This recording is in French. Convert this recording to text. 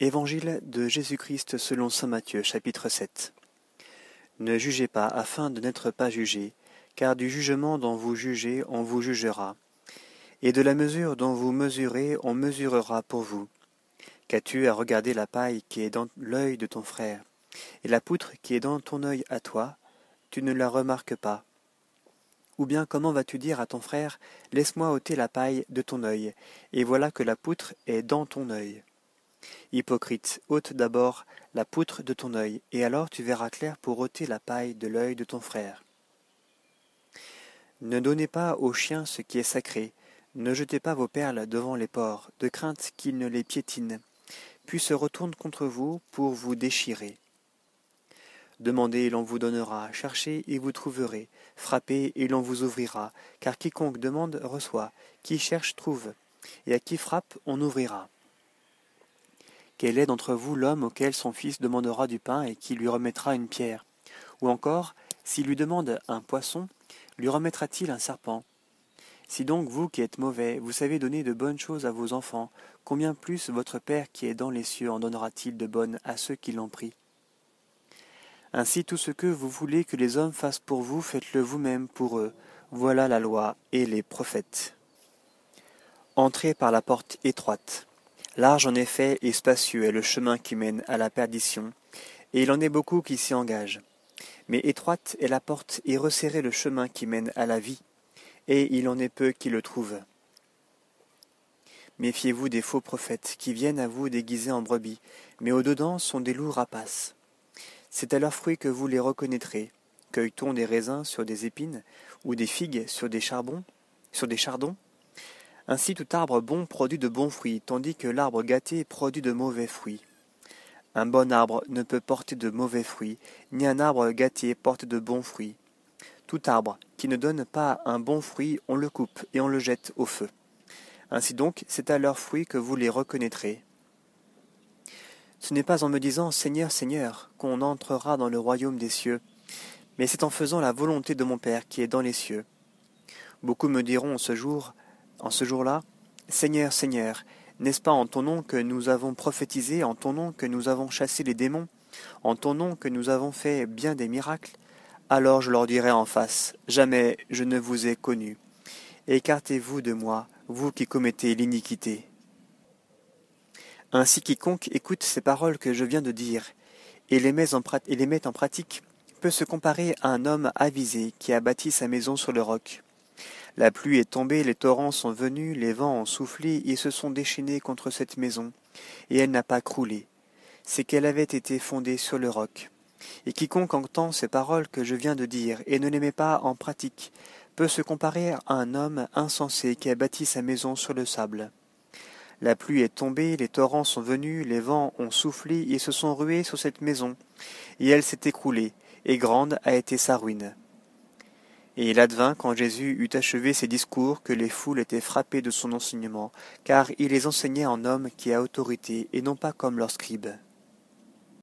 Évangile de Jésus-Christ selon saint Matthieu chapitre 7 Ne jugez pas afin de n'être pas jugés, car du jugement dont vous jugez on vous jugera, et de la mesure dont vous mesurez on mesurera pour vous. Qu'as-tu à regarder la paille qui est dans l'œil de ton frère, et la poutre qui est dans ton œil à toi, tu ne la remarques pas. Ou bien comment vas-tu dire à ton frère, Laisse-moi ôter la paille de ton œil, et voilà que la poutre est dans ton œil Hypocrite, ôte d'abord la poutre de ton œil, et alors tu verras clair pour ôter la paille de l'œil de ton frère. Ne donnez pas aux chiens ce qui est sacré, ne jetez pas vos perles devant les porcs, de crainte qu'ils ne les piétinent, puis se retournent contre vous pour vous déchirer. Demandez et l'on vous donnera, cherchez et vous trouverez, frappez et l'on vous ouvrira, car quiconque demande reçoit, qui cherche trouve, et à qui frappe on ouvrira. Quel est d'entre vous l'homme auquel son fils demandera du pain et qui lui remettra une pierre? Ou encore, s'il lui demande un poisson, lui remettra-t-il un serpent? Si donc vous qui êtes mauvais, vous savez donner de bonnes choses à vos enfants, combien plus votre Père qui est dans les cieux en donnera-t-il de bonnes à ceux qui l'ont pris? Ainsi tout ce que vous voulez que les hommes fassent pour vous, faites-le vous-même pour eux. Voilà la loi et les prophètes. Entrez par la porte étroite. Large en effet et spacieux est le chemin qui mène à la perdition, et il en est beaucoup qui s'y engagent. Mais étroite est la porte et resserré le chemin qui mène à la vie, et il en est peu qui le trouvent. Méfiez-vous des faux prophètes qui viennent à vous déguisés en brebis, mais au-dedans sont des loups rapaces. C'est à leurs fruits que vous les reconnaîtrez. Cueille-t-on des raisins sur des épines, ou des figues sur des charbons, sur des chardons? Ainsi tout arbre bon produit de bons fruits, tandis que l'arbre gâté produit de mauvais fruits. Un bon arbre ne peut porter de mauvais fruits, ni un arbre gâté porte de bons fruits. Tout arbre qui ne donne pas un bon fruit, on le coupe et on le jette au feu. Ainsi donc, c'est à leurs fruits que vous les reconnaîtrez. Ce n'est pas en me disant Seigneur, Seigneur, qu'on entrera dans le royaume des cieux, mais c'est en faisant la volonté de mon Père qui est dans les cieux. Beaucoup me diront ce jour, en ce jour-là, Seigneur, Seigneur, n'est-ce pas en ton nom que nous avons prophétisé, en ton nom que nous avons chassé les démons, en ton nom que nous avons fait bien des miracles? Alors je leur dirai en face, Jamais je ne vous ai connu. Écartez-vous de moi, vous qui commettez l'iniquité. Ainsi quiconque écoute ces paroles que je viens de dire, et les met en, et les met en pratique, peut se comparer à un homme avisé qui a bâti sa maison sur le roc. La pluie est tombée, les torrents sont venus, les vents ont soufflé et se sont déchaînés contre cette maison, et elle n'a pas croulé. C'est qu'elle avait été fondée sur le roc. Et quiconque entend ces paroles que je viens de dire et ne les met pas en pratique peut se comparer à un homme insensé qui a bâti sa maison sur le sable. La pluie est tombée, les torrents sont venus, les vents ont soufflé et se sont rués sur cette maison, et elle s'est écroulée, et grande a été sa ruine. Et il advint, quand Jésus eut achevé ses discours, que les foules étaient frappées de son enseignement, car il les enseignait en homme qui a autorité, et non pas comme leurs scribes.